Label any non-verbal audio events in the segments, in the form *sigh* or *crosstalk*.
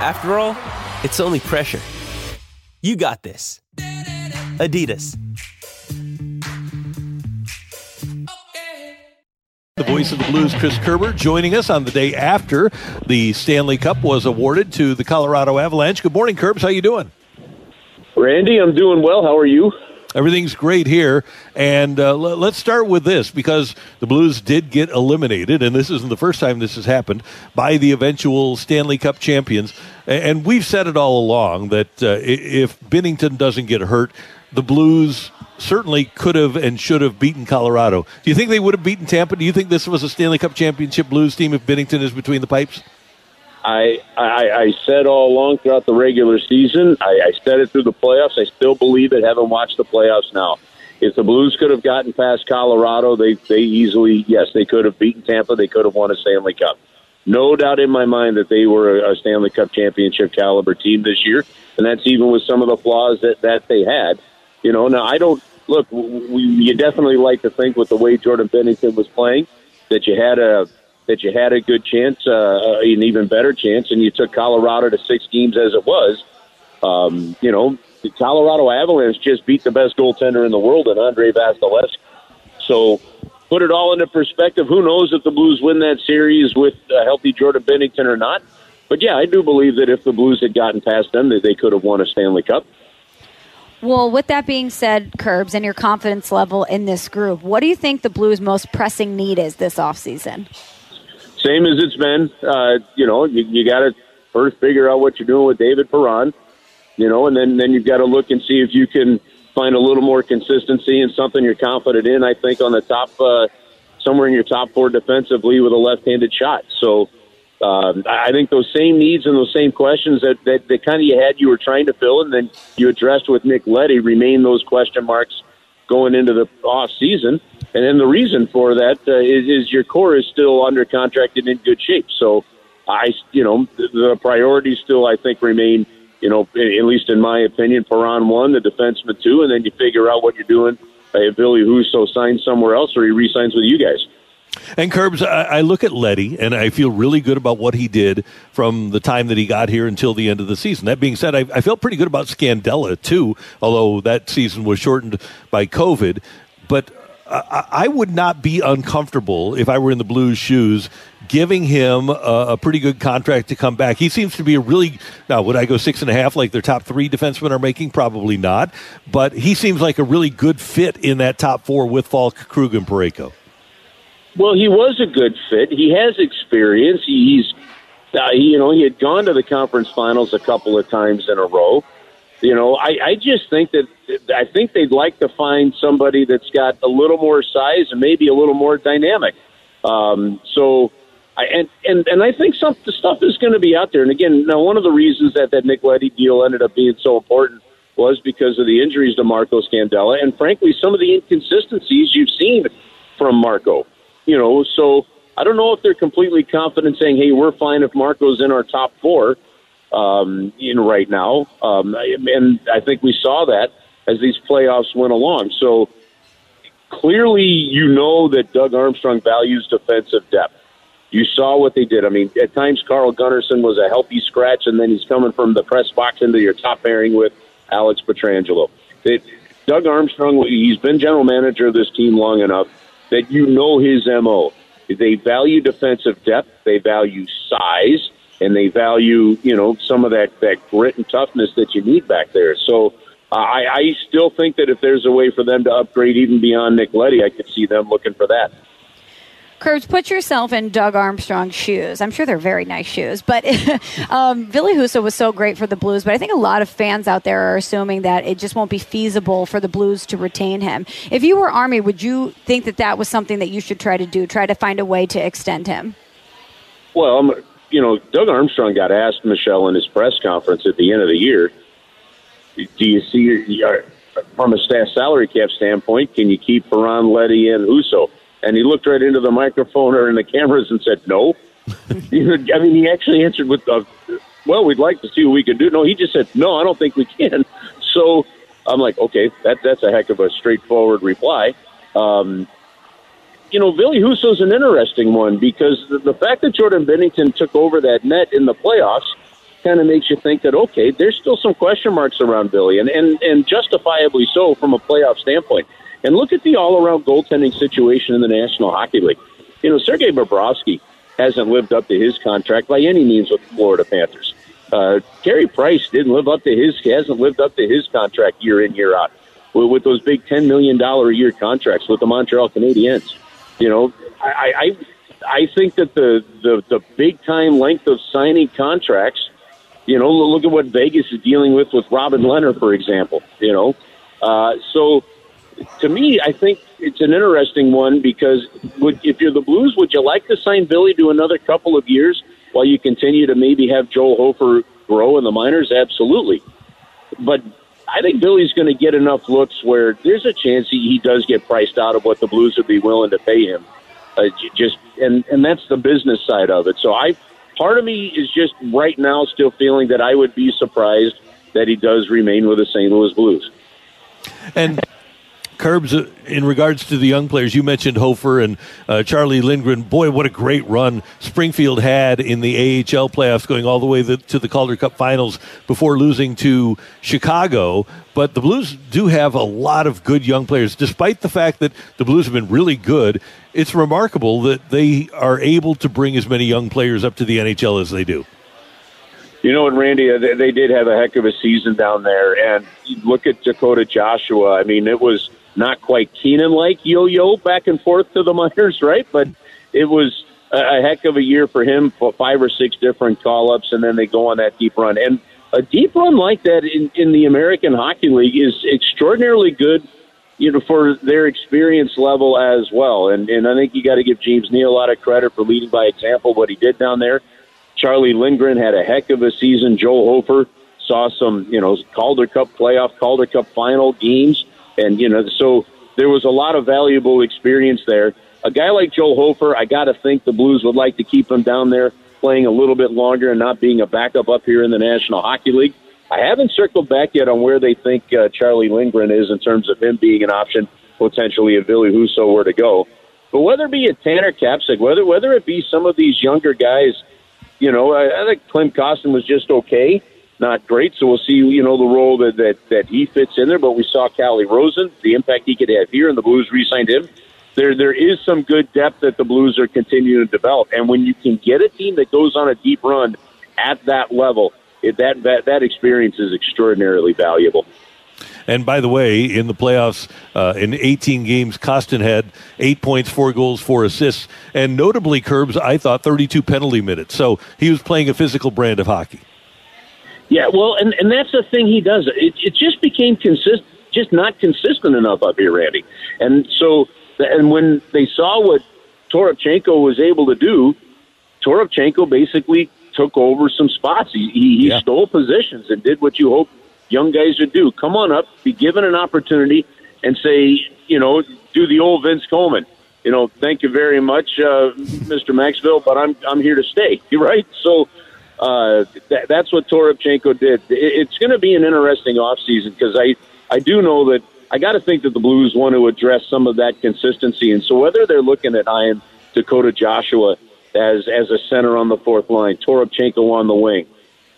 After all, it's only pressure. You got this. Adidas. The voice of the Blues, Chris Kerber, joining us on the day after the Stanley Cup was awarded to the Colorado Avalanche. Good morning, Kerbs. How you doing? Randy, I'm doing well. How are you? Everything's great here. And uh, l- let's start with this because the Blues did get eliminated, and this isn't the first time this has happened, by the eventual Stanley Cup champions. And we've said it all along that uh, if Binnington doesn't get hurt, the Blues certainly could have and should have beaten Colorado. Do you think they would have beaten Tampa? Do you think this was a Stanley Cup championship Blues team if Binnington is between the pipes? I, I I said all along throughout the regular season. I, I said it through the playoffs. I still believe it. Haven't watched the playoffs now. If the Blues could have gotten past Colorado, they they easily yes they could have beaten Tampa. They could have won a Stanley Cup. No doubt in my mind that they were a Stanley Cup championship caliber team this year, and that's even with some of the flaws that that they had. You know, now I don't look. We, you definitely like to think with the way Jordan Binnington was playing that you had a that you had a good chance, uh, an even better chance, and you took Colorado to six games as it was. Um, you know, the Colorado Avalanche just beat the best goaltender in the world, and Andrei Vasilevskiy. So, put it all into perspective. Who knows if the Blues win that series with a healthy Jordan Binnington or not? But yeah, I do believe that if the Blues had gotten past them, that they could have won a Stanley Cup. Well, with that being said, Kerbs, and your confidence level in this group, what do you think the Blues' most pressing need is this offseason? Same as it's been. Uh, you know, you, you got to first figure out what you're doing with David Perron, you know, and then, then you've got to look and see if you can find a little more consistency and something you're confident in. I think on the top, uh, somewhere in your top four defensively with a left-handed shot. So um, I think those same needs and those same questions that, that, that kind of you had, you were trying to fill, and then you addressed with Nick Leddy, remain those question marks going into the off season. And then the reason for that uh, is, is your core is still under contract and in good shape. So I, you know, the, the priorities still I think remain. You know, at least in my opinion, Perron one, the defenseman two, and then you figure out what you're doing. Uh, if Ville Husso signs somewhere else or he re-signs with you guys. And Kerbs, I, I look at Leddy and I feel really good about what he did from the time that he got here until the end of the season. That being said, I, I felt pretty good about Scandella too, although that season was shortened by COVID. But I, would not be uncomfortable if I were in the Blues' shoes giving him a, a, pretty good contract to come back. He seems to be a really now. Would I go six and a half like their top three defensemen are making? Probably not. But he seems like a really good fit in that top four with Falk, Krug, and Parayko. Well, he was a good fit. He has experience. He's, uh, you know, he had gone to the conference finals a couple of times in a row. You know, I, I just think that I think they'd like to find somebody that's got a little more size and maybe a little more dynamic. Um, so, I, and and and I think some the stuff is going to be out there. And again, now one of the reasons that that Nick Leddy deal ended up being so important was because of the injuries to Marco Scandella, and frankly, some of the inconsistencies you've seen from Marco. You know, so I don't know if they're completely confident saying, "Hey, we're fine if Marco's in our top four um, in right now," um, and I think we saw that as these playoffs went along. So clearly, you know that Doug Armstrong values defensive depth. You saw what they did. I mean, at times Carl Gunnarsson was a healthy scratch, and then he's coming from the press box into your top pairing with Alex Pietrangelo. It, Doug Armstrong, he's been general manager of this team long enough that you know his MO. They value defensive depth, they value size, and they value, you know, some of that, that grit and toughness that you need back there. So uh, I, I still think that if there's a way for them to upgrade even beyond Nick Leddy, I could see them looking for that. Kerbs, put yourself in Doug Armstrong's shoes. I'm sure they're very nice shoes, but *laughs* um, Billy was so great for the Blues. But I think a lot of fans out there are assuming that it just won't be feasible for the Blues to retain him. If you were Army, would you think that that was something that you should try to do? Try to find a way to extend him. Well, I'm, you know, Doug Armstrong got asked Michelle in his press conference at the end of the year, do you see from a staff salary cap standpoint, can you keep Perron, Leddy, and Husso? And he looked right into the microphone or in the cameras and said, no. *laughs* I mean, he actually answered with, a, well, we'd like to see what we can do. No, he just said, no, I don't think we can. *laughs* So I'm like, okay, that, that's a heck of a straightforward reply. Um, you know, Ville Husso's an interesting one because the, the fact that Jordan Binnington took over that net in the playoffs kind of makes you think that okay, there's still some question marks around Billy, and and and justifiably so from a playoff standpoint. And look at the all-around goaltending situation in the National Hockey League. You know, Sergei Bobrovsky hasn't lived up to his contract by any means with the Florida Panthers. Uh, Carey Price didn't live up to his hasn't lived up to his contract year in year out with, with those big ten million dollar a year contracts with the Montreal Canadiens. You know, I, I I think that the, the, the big time length of signing contracts, you know, look at what Vegas is dealing with with Robin Leonard, for example, you know. Uh, so to me, I think it's an interesting one because would, if you're the Blues, would you like to sign Billy to another couple of years while you continue to maybe have Joel Hofer grow in the minors? Absolutely. But I think Billy's going to get enough looks where there's a chance he, he does get priced out of what the Blues would be willing to pay him. Uh, just and and that's the business side of it. So I, part of me is just right now still feeling that I would be surprised that he does remain with the St. Louis Blues. And Kerbs, uh, in regards to the young players, you mentioned Hofer and uh, Charlie Lindgren. Boy, what a great run Springfield had in the AHL playoffs, going all the way the, to the Calder Cup finals before losing to Chicago. But the Blues do have a lot of good young players. Despite the fact that the Blues have been really good, it's remarkable that they are able to bring as many young players up to the NHL as they do. You know what, Randy? Uh, they did have a heck of a season down there, and look at Dakota Joshua. I mean, it was not quite Keenan like yo yo back and forth to the *laughs* minors, right? But it was a heck of a year for him, for five or six different call ups, and then they go on that deep run. And a deep run like that in, in the American Hockey League is extraordinarily good, you know, for their experience level as well. And and I think you got to give James Neal a lot of credit for leading by example what he did down there. Charlie Lindgren had a heck of a season. Joe Hofer saw some, you know, Calder Cup playoff, Calder Cup final games and, you know, so there was a lot of valuable experience there. A guy like Joel Hofer, I got to think the Blues would like to keep him down there playing a little bit longer and not being a backup up here in the National Hockey League. I haven't circled back yet on where they think uh, Charlie Lindgren is in terms of him being an option, potentially if Ville Husso were to go. But whether it be a Tanner Kaspick, whether whether it be some of these younger guys, you know, I, I think Klim Kostin was just okay not great. So we'll see, you know, the role that, that, that he fits in there. But we saw Calle Rosen, the impact he could have here, and the Blues re-signed him. There, there is some good depth that the Blues are continuing to develop. And when you can get a team that goes on a deep run at that level, it, that, that, that experience is extraordinarily valuable. And by the way, in the playoffs, uh, in 18 games, Kostin had eight points, four goals, four assists, and notably, Kerbs, I thought 32 penalty minutes. So he was playing a physical brand of hockey. Yeah, well, and and that's the thing he does. It it just became consistent, just not consistent enough up here, Randy. And so, and when they saw what Toropchenko was able to do, Toropchenko basically took over some spots. He he, he yeah. stole positions and did what you hope young guys would do. Come on up, be given an opportunity, and say, you know, do the old Vince Coleman. You know, thank you very much, uh, Mr. Maxvill, but I'm I'm here to stay. *laughs* Right? So uh, that, that's what Toropchenko did. It, it's going to be an interesting offseason because I, I do know that I got to think that the Blues want to address some of that consistency. And so whether they're looking at Ian Dakota Joshua as as a center on the fourth line, Toropchenko on the wing,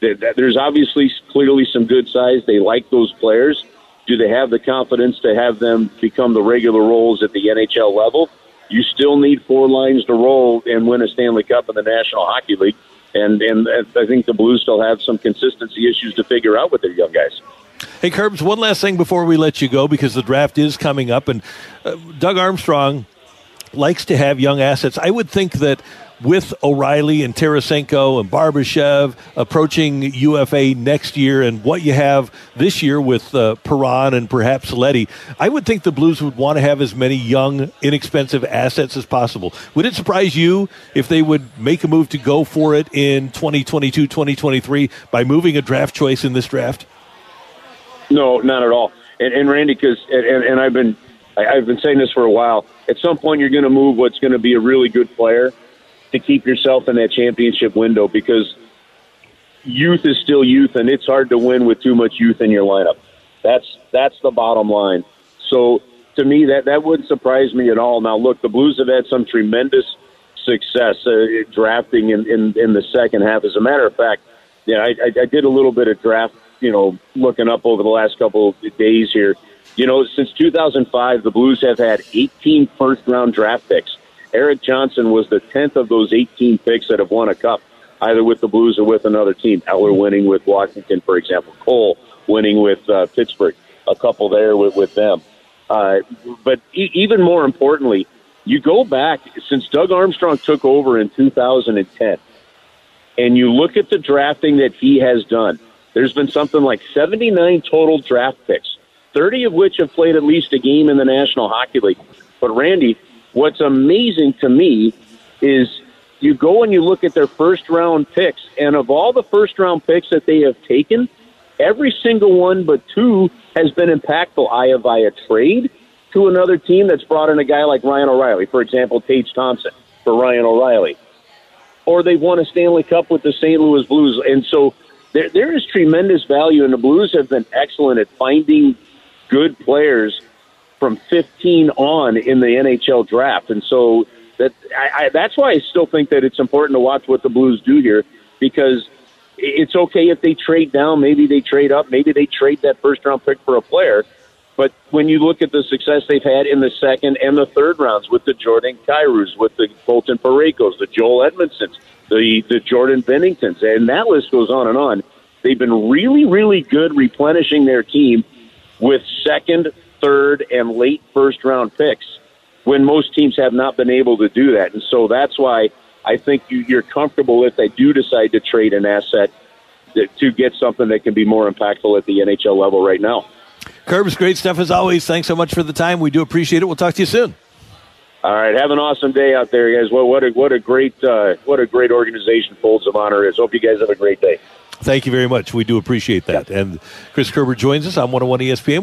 there's obviously clearly some good size. They like those players. Do they have the confidence to have them become the regular roles at the NHL level? You still need four lines to roll and win a Stanley Cup in the National Hockey League and and I think the Blues still have some consistency issues to figure out with their young guys. Hey, Kerbs, one last thing before we let you go because the draft is coming up, and uh, Doug Armstrong likes to have young assets. I would think that with O'Reilly and Tarasenko and Barbashev approaching UFA next year and what you have this year with uh, Perron and perhaps Leddy, I would think the Blues would want to have as many young, inexpensive assets as possible. Would it surprise you if they would make a move to go for it in 2022, 2023 by moving a draft choice in this draft? No, not at all. And, and Randy, because and, and I've been I've been saying this for a while. At some point, you're going to move what's going to be a really good player to keep yourself in that championship window because youth is still youth, and it's hard to win with too much youth in your lineup. That's that's the bottom line. So to me, that that wouldn't surprise me at all. Now, look, the Blues have had some tremendous success uh, drafting in, in in the second half. As a matter of fact, yeah, I, I, I did a little bit of draft, you know, looking up over the last couple of days here. You know, since 2005, the Blues have had 18 first round draft picks. Erik Johnson was the 10th of those 18 picks that have won a cup, either with the Blues or with another team. Eller winning with Washington, for example. Cole winning with uh, Pittsburgh, a couple there with, with them. Uh, but e- even more importantly, you go back since Doug Armstrong took over in 2010, and you look at the drafting that he has done. There's been something like 79 total draft picks, 30 of which have played at least a game in the National Hockey League. But Randy, what's amazing to me is you go and you look at their first round picks, and of all the first round picks that they have taken, every single one but two has been impactful, either via trade to another team that's brought in a guy like Ryan O'Reilly, for example, Tage Thompson for Ryan O'Reilly, or they've won a Stanley Cup with the St. Louis Blues, and so there there is tremendous value, and the Blues have been excellent at finding good players from 15 on in the NHL draft, and so that I, I, that's why I still think that it's important to watch what the Blues do here because it's okay if they trade down, maybe they trade up, maybe they trade that first round pick for a player. But when you look at the success they've had in the second and the third rounds with the Jordan Kyrou's, with the Colton Parayko's, the Joel Edmondsons, the the Jordan Binningtons, and that list goes on and on. They've been really, really good replenishing their team with second, third, and late first round picks when most teams have not been able to do that. And so that's why I think you, you're comfortable if they do decide to trade an asset to get something that can be more impactful at the NHL level right now. Kerbs, great stuff as always. Thanks so much for the time. We do appreciate it. We'll talk to you soon. All right, have an awesome day out there, guys. Well, what a what a great uh, what a great organization Folds of Honor is. Hope you guys have a great day. Thank you very much. We do appreciate that. And Chris Kerber joins us on 101 ESPN.